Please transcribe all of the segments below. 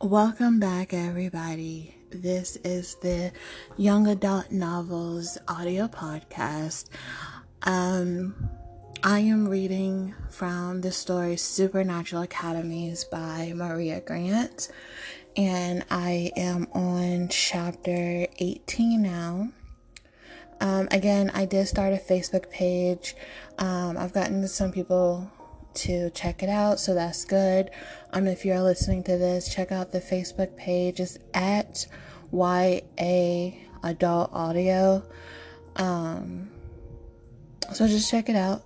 Welcome back, everybody. This is the Young Adult Novels audio podcast. Um, I am reading from the story Supernatural Academies by Maria Grant, and I am on chapter 18 now. Um, again, I did start a Facebook page. Um, I've gotten some people to check it out, so that's good. Um, if you're listening to this, check out the Facebook page. It's at YA Adult Audio. Um, so just check it out.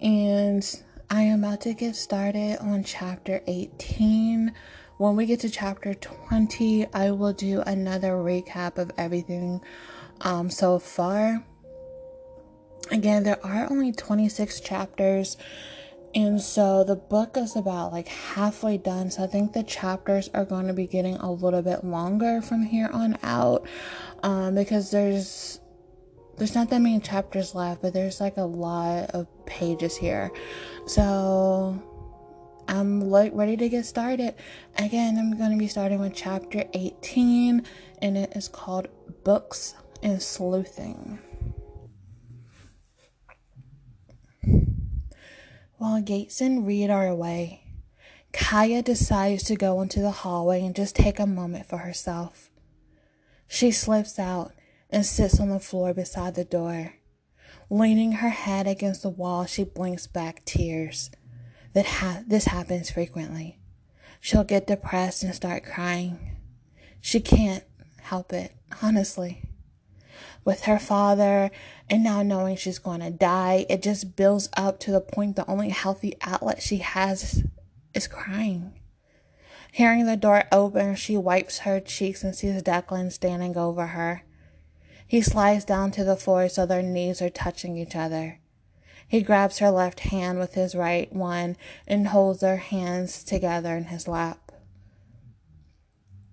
And I am about to get started on chapter 18. When we get to chapter 20, I will do another recap of everything um, so far. Again, there are only 26 chapters, and so the book is about like halfway done. So I think the chapters are going to be getting a little bit longer from here on out um, because there's there's not that many chapters left, but there's like a lot of pages here. So I'm like ready to get started. Again, I'm going to be starting with chapter 18 and it is called Books and Sleuthing. While Gates and Reed are away, Kaya decides to go into the hallway and just take a moment for herself. She slips out and sits on the floor beside the door. Leaning her head against the wall, she blinks back tears. That ha- this happens frequently. She'll get depressed and start crying. She can't help it, honestly with her father and now knowing she's going to die, it just builds up to the point the only healthy outlet she has is crying. Hearing the door open, she wipes her cheeks and sees Declan standing over her. He slides down to the floor so their knees are touching each other. He grabs her left hand with his right one and holds their hands together in his lap.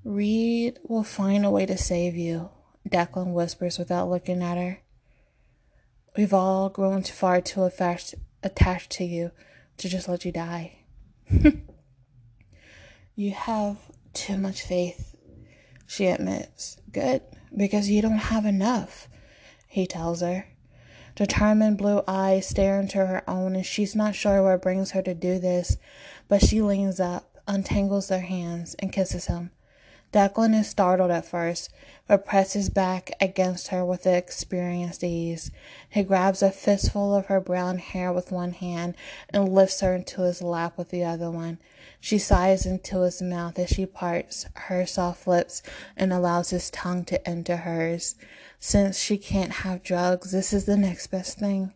Reed will find a way to save you, Declan whispers without looking at her. We've all grown too far too attached, attached to you to just let you die. you have too much faith, she admits. Good, because you don't have enough, he tells her. Determined blue eyes stare into her own, and she's not sure what brings her to do this, but she leans up, untangles their hands, and kisses him. Declan is startled at first, but presses back against her with experienced ease. He grabs a fistful of her brown hair with one hand and lifts her into his lap with the other one. She sighs into his mouth as she parts her soft lips and allows his tongue to enter hers. Since she can't have drugs, this is the next best thing.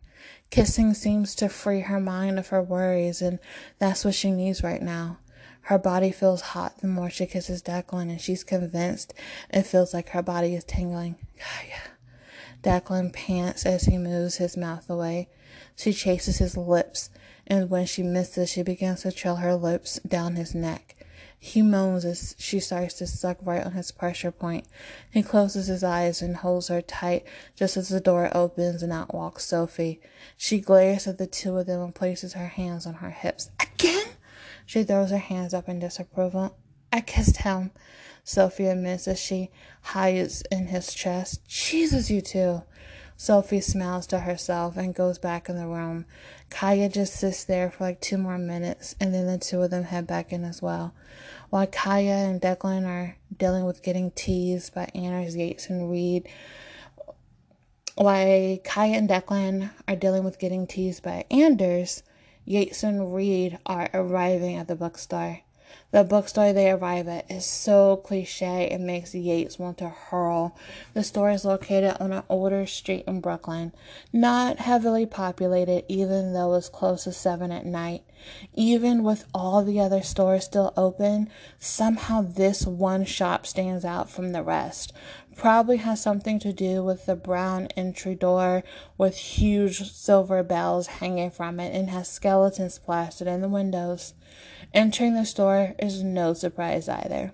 Kissing seems to free her mind of her worries, and that's what she needs right now. Her body feels hot the more she kisses Declan, and she's convinced it feels like her body is tingling. Declan pants as he moves his mouth away. She chases his lips, and when she misses, she begins to trail her lips down his neck. He moans as she starts to suck right on his pressure point. He closes his eyes and holds her tight just as the door opens and out walks Sophie. She glares at the two of them and places her hands on her hips. Again? She throws her hands up in disapproval. I kissed him, Sophie admits as she hides in his chest. Jesus, you two. Sophie smiles to herself and goes back in the room. Kaya just sits there for like two more minutes, and then the two of them head back in as well. While Kaya and Declan are dealing with getting teased by Anders, Yates, and Reed, while Kaya and Declan are dealing with getting teased by Anders, Yates and Reed are arriving at the bookstore. The bookstore they arrive at is so cliche it makes Yates want to hurl. The store is located on an older street in Brooklyn, not heavily populated even though it's close to 7 at night. Even with all the other stores still open, somehow this one shop stands out from the rest. Probably has something to do with the brown entry door with huge silver bells hanging from it and has skeletons plastered in the windows. Entering the store is no surprise either.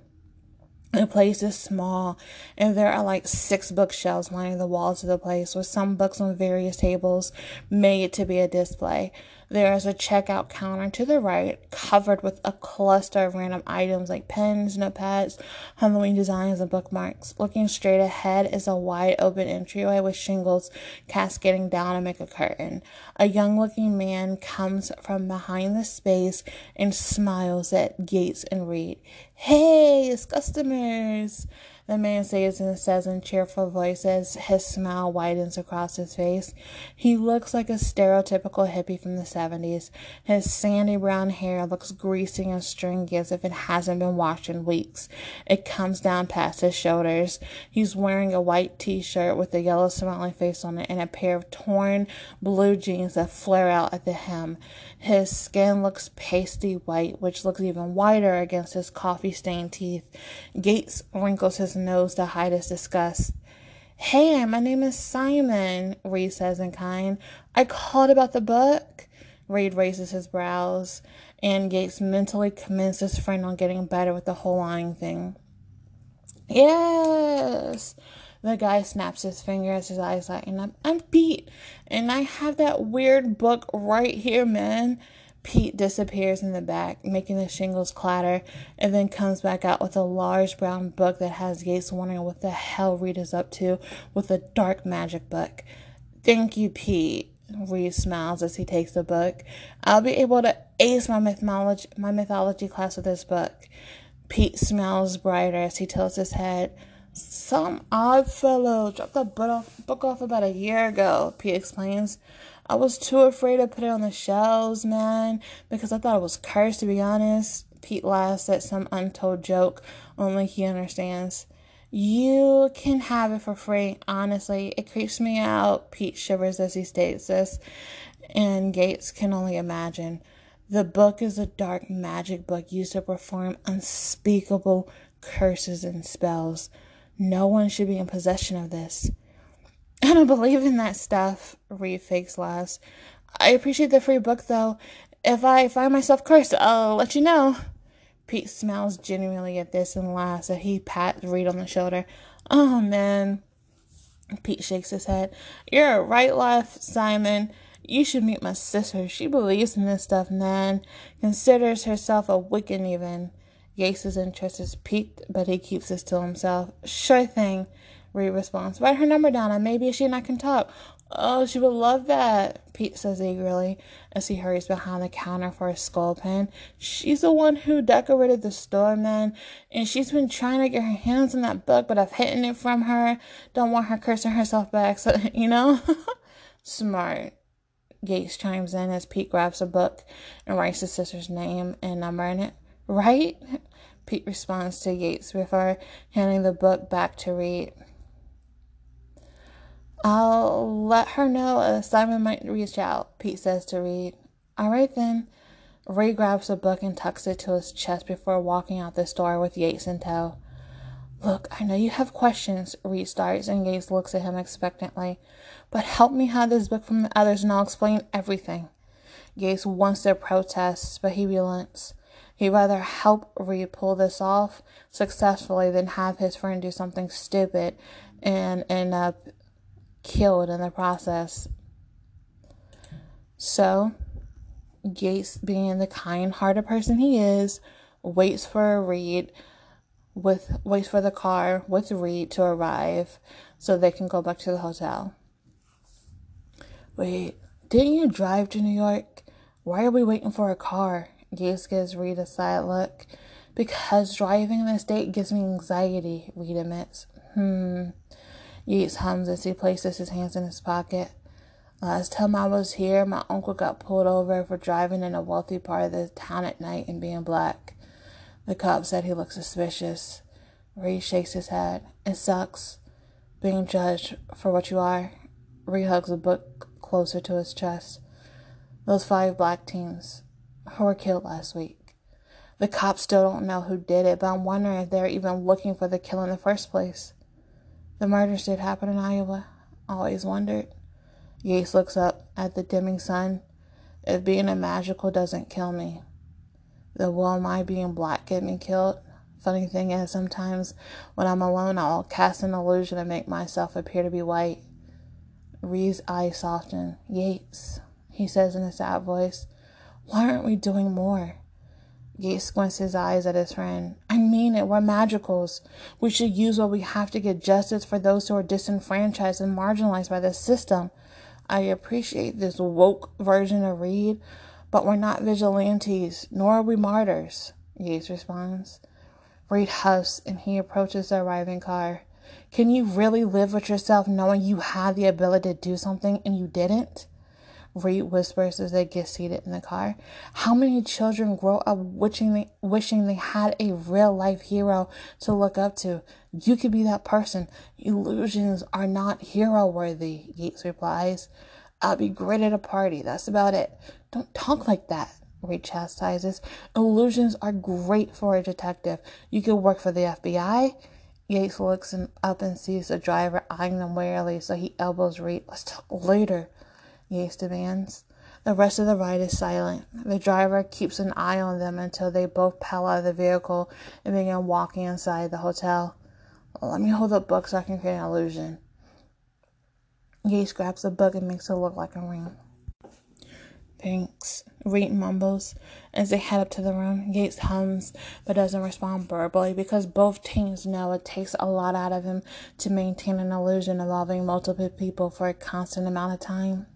The place is small, and there are like six bookshelves lining the walls of the place with some books on various tables made to be a display. There is a checkout counter to the right, covered with a cluster of random items like pens, notepads, Halloween designs, and bookmarks. Looking straight ahead is a wide open entryway with shingles cascading down to make a curtain. A young looking man comes from behind the space and smiles at Gates and Reed. Hey, it's customers! The man says and says in cheerful voices, his smile widens across his face. He looks like a stereotypical hippie from the 70s. His sandy brown hair looks greasy and stringy as if it hasn't been washed in weeks. It comes down past his shoulders. He's wearing a white t shirt with a yellow smiley face on it and a pair of torn blue jeans that flare out at the hem. His skin looks pasty white, which looks even whiter against his coffee stained teeth. Gates wrinkles his nose to hide his disgust. Hey, my name is Simon, Reed says in kind. I called about the book. Reed raises his brows, and Gates mentally commends his friend on getting better with the whole lying thing. Yes, the guy snaps his fingers, his eyes lighten up. I'm Pete, and I have that weird book right here, man. Pete disappears in the back, making the shingles clatter, and then comes back out with a large brown book that has Gates wondering what the hell Reed is up to with a dark magic book. Thank you, Pete. Reed smiles as he takes the book. I'll be able to ace my mythology my mythology class with this book. Pete smiles brighter as he tilts his head. Some odd fellow dropped the book off about a year ago, Pete explains. I was too afraid to put it on the shelves, man, because I thought it was cursed, to be honest. Pete laughs at some untold joke only he understands. You can have it for free, honestly. It creeps me out. Pete shivers as he states this, and Gates can only imagine. The book is a dark magic book used to perform unspeakable curses and spells. No one should be in possession of this. I don't believe in that stuff, Reed fakes laughs. I appreciate the free book, though. If I find myself cursed, I'll let you know. Pete smiles genuinely at this and laughs as he pats Reed on the shoulder. Oh, man. Pete shakes his head. You're a right, left, Simon. You should meet my sister. She believes in this stuff, man. Considers herself a Wiccan, even. Gates' interest is piqued, but he keeps this to himself. Sure thing, Reed responds. Write her number down, and maybe she and I can talk. Oh, she would love that, Pete says eagerly as he hurries behind the counter for a skull pen. She's the one who decorated the store, man, and she's been trying to get her hands on that book, but I've hidden it from her. Don't want her cursing herself back, so, you know? Smart. Gates chimes in as Pete grabs a book and writes his sister's name and number in it. Right? Pete responds to Gates before handing the book back to Reed. I'll let her know if Simon might reach out, Pete says to Reed. All right then. Reed grabs the book and tucks it to his chest before walking out the store with Yates in tow. Look, I know you have questions, Reed starts, and Gates looks at him expectantly. But help me hide this book from the others and I'll explain everything. Gates wants to protest, but he relents. He'd rather help Reed pull this off successfully than have his friend do something stupid and end up killed in the process. So, Gates, being the kind-hearted person he is, waits for Reed with waits for the car with Reed to arrive so they can go back to the hotel. Wait, didn't you drive to New York? Why are we waiting for a car? Gates gives Reed a side look. Because driving in the state gives me anxiety, Reed admits. Hmm. Yates hums as he places his hands in his pocket. Last time I was here, my uncle got pulled over for driving in a wealthy part of the town at night and being black. The cop said he looked suspicious. Reed shakes his head. It sucks being judged for what you are. Reed hugs the book closer to his chest. Those five black teens who were killed last week. The cops still don't know who did it, but I'm wondering if they're even looking for the killer in the first place. The murders did happen in Iowa. Always wondered. Yates looks up at the dimming sun. If being a magical doesn't kill me, then will my being black get me killed? Funny thing is, sometimes when I'm alone, I'll cast an illusion and make myself appear to be white. Reed's eyes soften. Yates, he says in a sad voice. Why aren't we doing more? Yates squints his eyes at his friend. I mean it, we're magicals. We should use what we have to get justice for those who are disenfranchised and marginalized by the system. I appreciate this woke version of Reed, but we're not vigilantes, nor are we martyrs, Yates responds. Reed huffs and he approaches the arriving car. Can you really live with yourself knowing you had the ability to do something and you didn't? Reed whispers as they get seated in the car. How many children grow up wishing they, wishing they had a real life hero to look up to? You could be that person. Illusions are not hero worthy, Yates replies. I'll be great at a party. That's about it. Don't talk like that. Reed chastises. Illusions are great for a detective. You could work for the FBI. Yates looks up and sees the driver eyeing them warily, so he elbows Reed. Let's talk later. Yates demands. The rest of the ride is silent. The driver keeps an eye on them until they both pile out of the vehicle and begin walking inside the hotel. Let me hold the book so I can create an illusion. Yates grabs the book and makes it look like a ring. Thanks, Reed mumbles as they head up to the room. Yates hums but doesn't respond verbally because both teams know it takes a lot out of him to maintain an illusion involving multiple people for a constant amount of time.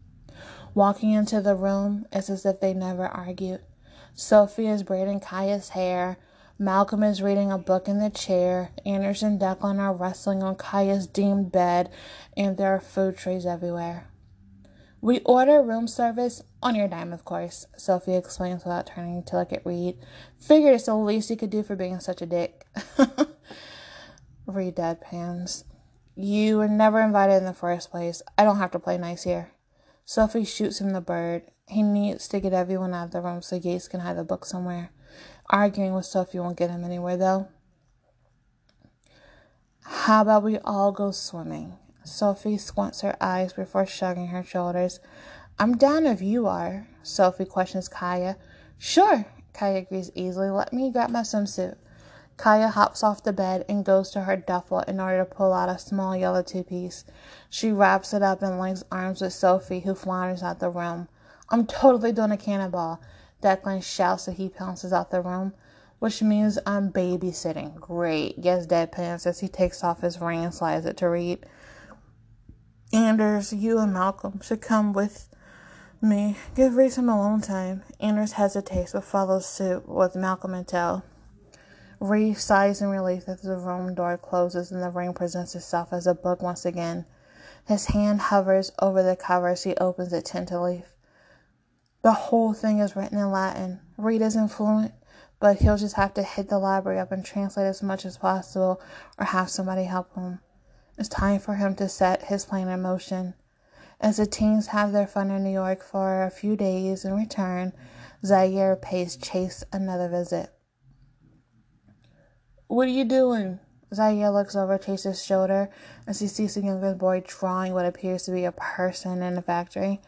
Walking into the room, it's as if they never argued. Sophie is braiding Kaya's hair. Malcolm is reading a book in the chair. Anders and Declan are wrestling on Kaya's deemed bed, and there are food trays everywhere. We order room service on your dime, of course, Sophie explains without turning to look at Reed. Figured it's the least you could do for being such a dick. Reed deadpans. You were never invited in the first place. I don't have to play nice here. Sophie shoots him the bird. He needs to get everyone out of the room so Yates can hide the book somewhere. Arguing with Sophie won't get him anywhere, though. How about we all go swimming? Sophie squints her eyes before shrugging her shoulders. I'm down if you are. Sophie questions Kaya. Sure, Kaya agrees easily. Let me grab my swimsuit. Kaya hops off the bed and goes to her duffel in order to pull out a small yellow two piece. She wraps it up and links arms with Sophie, who flounders out the room. I'm totally doing a cannonball. Declan shouts as he pounces out the room, which means I'm babysitting. Great, yes, deadpans as he takes off his ring and slides it to Reed. Anders, you and Malcolm should come with me. Give Reed some alone time. Anders hesitates but follows suit with Malcolm and Tell. Reed sighs in relief as the room door closes and the ring presents itself as a book once again. His hand hovers over the cover as he opens it tentatively. The whole thing is written in Latin. Reed isn't fluent, but he'll just have to hit the library up and translate as much as possible or have somebody help him. It's time for him to set his plan in motion. As the teens have their fun in New York for a few days and return, Zaire pays Chase another visit. What are you doing? Zaire looks over Chase's shoulder as he sees the younger boy drawing what appears to be a person in the factory.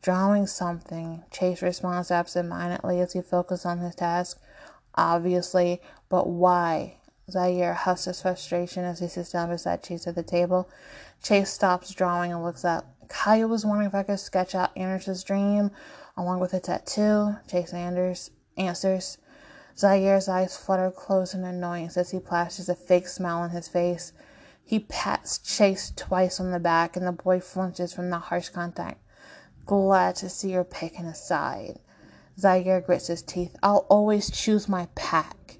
Drawing something. Chase responds absent-mindedly as he focuses on his task. Obviously, but why? Zaire huffs his frustration as he sits down beside Chase at the table. Chase stops drawing and looks up. Kaya was wondering if I could sketch out Anders' dream along with a tattoo. Chase Anders answers. Zaire's eyes flutter close in annoyance as he flashes a fake smile on his face. He pats Chase twice on the back, and the boy flinches from the harsh contact. Glad to see you're picking a side. Zaire grits his teeth. I'll always choose my pack.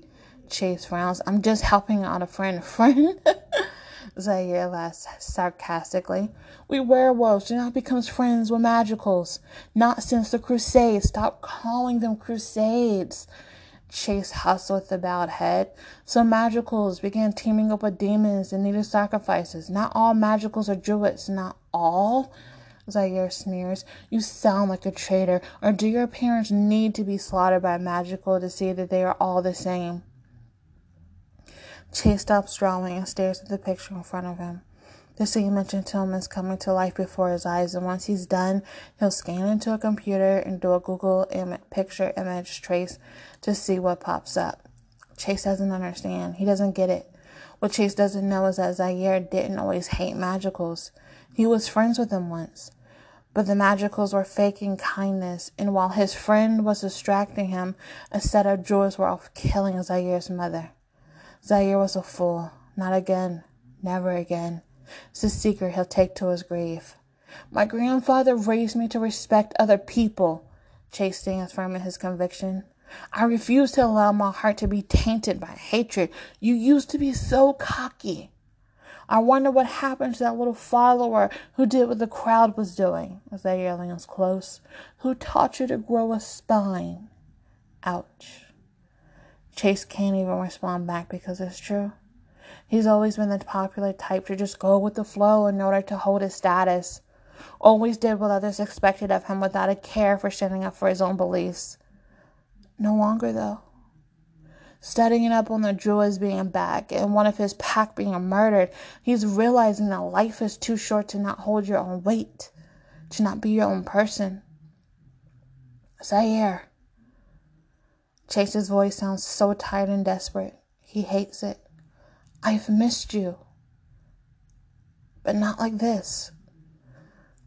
Chase frowns. I'm just helping out a friend. Friend? Zaire laughs sarcastically. We werewolves do not become friends with magicals. Not since the Crusades. Stop calling them Crusades. Chase hustled with the bowed head. Some magicals began teaming up with demons and needed sacrifices. Not all magicals are druids. Not all. Zaire sneers. You sound like a traitor. Or do your parents need to be slaughtered by a magical to see that they are all the same? Chase stops drawing and stares at the picture in front of him. The scene mentioned is coming to life before his eyes, and once he's done, he'll scan into a computer and do a Google Im- picture image trace to see what pops up. Chase doesn't understand. He doesn't get it. What Chase doesn't know is that Zaire didn't always hate magicals. He was friends with them once. But the magicals were faking kindness, and while his friend was distracting him, a set of druids were off killing Zaire's mother. Zaire was a fool. Not again. Never again. It's a secret he'll take to his grave. My grandfather raised me to respect other people. Chase stands firm in his conviction. I refuse to allow my heart to be tainted by hatred. You used to be so cocky. I wonder what happened to that little follower who did what the crowd was doing, as the aliens close, who taught you to grow a spine. Ouch. Chase can't even respond back because it's true. He's always been the popular type to just go with the flow in order to hold his status. Always did what others expected of him without a care for standing up for his own beliefs. No longer, though studying it up on the Druids being back and one of his pack being murdered, he's realizing that life is too short to not hold your own weight, to not be your own person. Zaire. Chase's voice sounds so tired and desperate. He hates it. I've missed you. But not like this.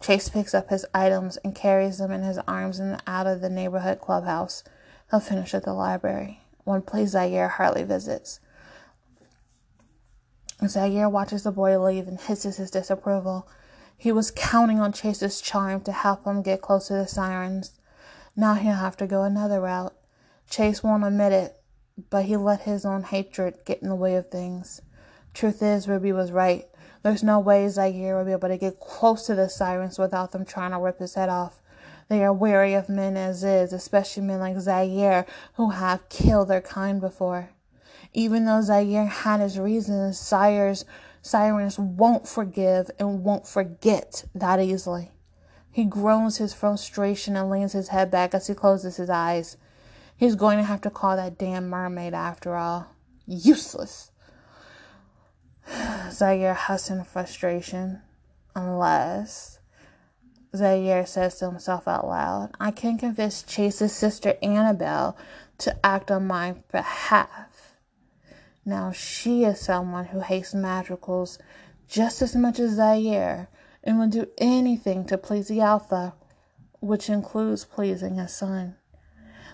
Chase picks up his items and carries them in his arms and out of the neighborhood clubhouse. He'll finish at the library one place Zaire hardly visits. Zaire watches the boy leave and hisses his disapproval. He was counting on Chase's charm to help him get close to the sirens. Now he'll have to go another route. Chase won't admit it, but he let his own hatred get in the way of things. Truth is, Ruby was right. There's no way Zaire will be able to get close to the sirens without them trying to rip his head off. They are wary of men as is, especially men like Zaire, who have killed their kind before. Even though Zaire had his reasons, sires, sirens won't forgive and won't forget that easily. He groans his frustration and leans his head back as he closes his eyes. He's going to have to call that damn mermaid after all. Useless. Zaire husks in frustration. Unless Zaire says to himself out loud, I can convince Chase's sister Annabelle to act on my behalf. Now, she is someone who hates magicals just as much as Zaire and will do anything to please the Alpha, which includes pleasing his son.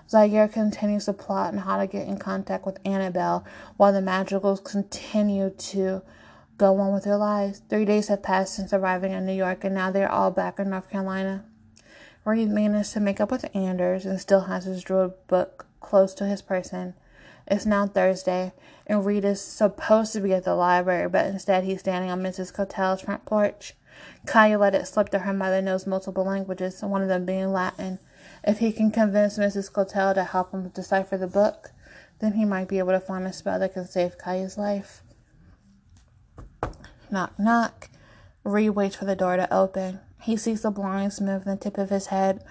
Zaire continues to plot on how to get in contact with Annabelle while the magicals continue to go on with their lives. Three days have passed since arriving in New York, and now they're all back in North Carolina. Reed managed to make up with Anders and still has his druid book close to his person. It's now Thursday, and Reed is supposed to be at the library, but instead he's standing on Mrs. Cotel's front porch. Kaya let it slip that her mother knows multiple languages, one of them being Latin. If he can convince Mrs. Cotel to help him decipher the book, then he might be able to find a spell that can save Kaya's life. Knock, knock. Reed waits for the door to open. He sees the blinds move, the tip of his head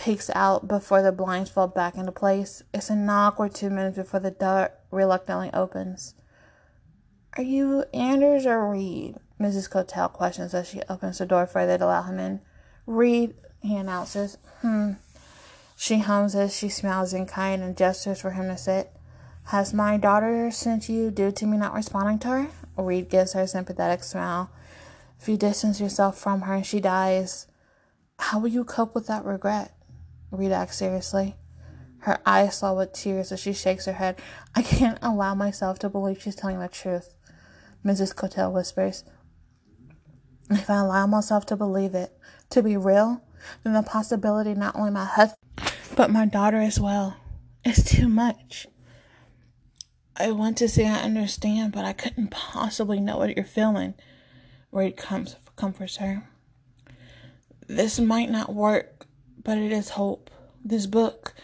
peeks out before the blinds fall back into place. It's a knock or two minutes before the door reluctantly opens. Are you Anders or Reed? Mrs. Cotel questions as she opens the door further to allow him in. Reed, he announces. Hmm. She hums as she smiles in kind and gestures for him to sit. Has my daughter sent you due to me not responding to her? Reed gives her a sympathetic smile. If you distance yourself from her and she dies, how will you cope with that regret? Reed asks seriously. Her eyes swell with tears as she shakes her head. I can't allow myself to believe she's telling the truth, Mrs. Cotel whispers. If I allow myself to believe it, to be real, then the possibility not only my husband, but my daughter as well, is too much. I want to say I understand, but I couldn't possibly know what you're feeling. Reed comes comforts her. This might not work, but it is hope. This book,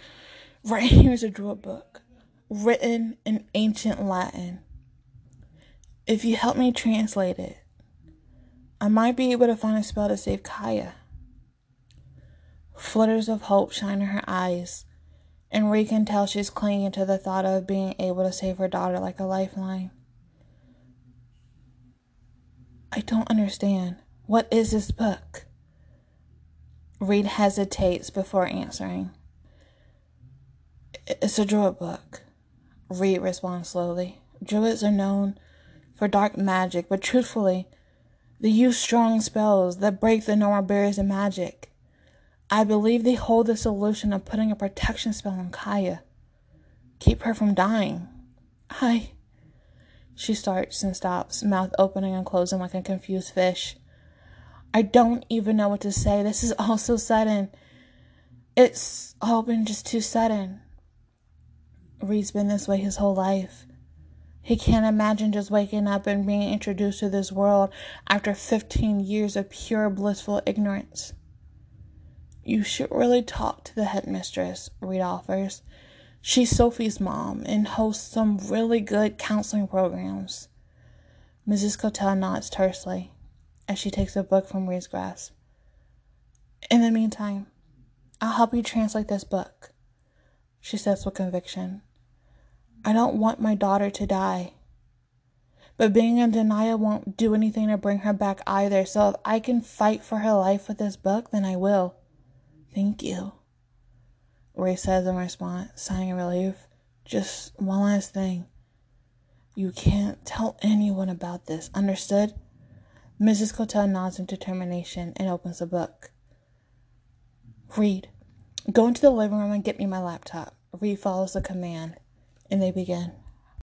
right here is a druid book, written in ancient Latin. If you help me translate it, I might be able to find a spell to save Kaya. Flutters of hope shine in her eyes and Reed can tell she's clinging to the thought of being able to save her daughter like a lifeline. I don't understand. What is this book? Reed hesitates before answering. It's a druid book. Reed responds slowly. Druids are known for dark magic, but truthfully, They use strong spells that break the normal barriers of magic. I believe they hold the solution of putting a protection spell on Kaya. Keep her from dying. I. She starts and stops, mouth opening and closing like a confused fish. I don't even know what to say. This is all so sudden. It's all been just too sudden. Reed's been this way his whole life. He can't imagine just waking up and being introduced to this world after 15 years of pure blissful ignorance. You should really talk to the headmistress, Reed offers. She's Sophie's mom and hosts some really good counseling programs. Mrs. Cottell nods tersely as she takes a book from Reed's grasp. In the meantime, I'll help you translate this book, she says with conviction. I don't want my daughter to die. But being in denial won't do anything to bring her back either, so if I can fight for her life with this book, then I will. Thank you. Ray says in response, sighing in relief. Just one last thing. You can't tell anyone about this, understood? Mrs. Cottell nods in determination and opens the book. Reed. Go into the living room and get me my laptop. Reed follows the command, and they begin.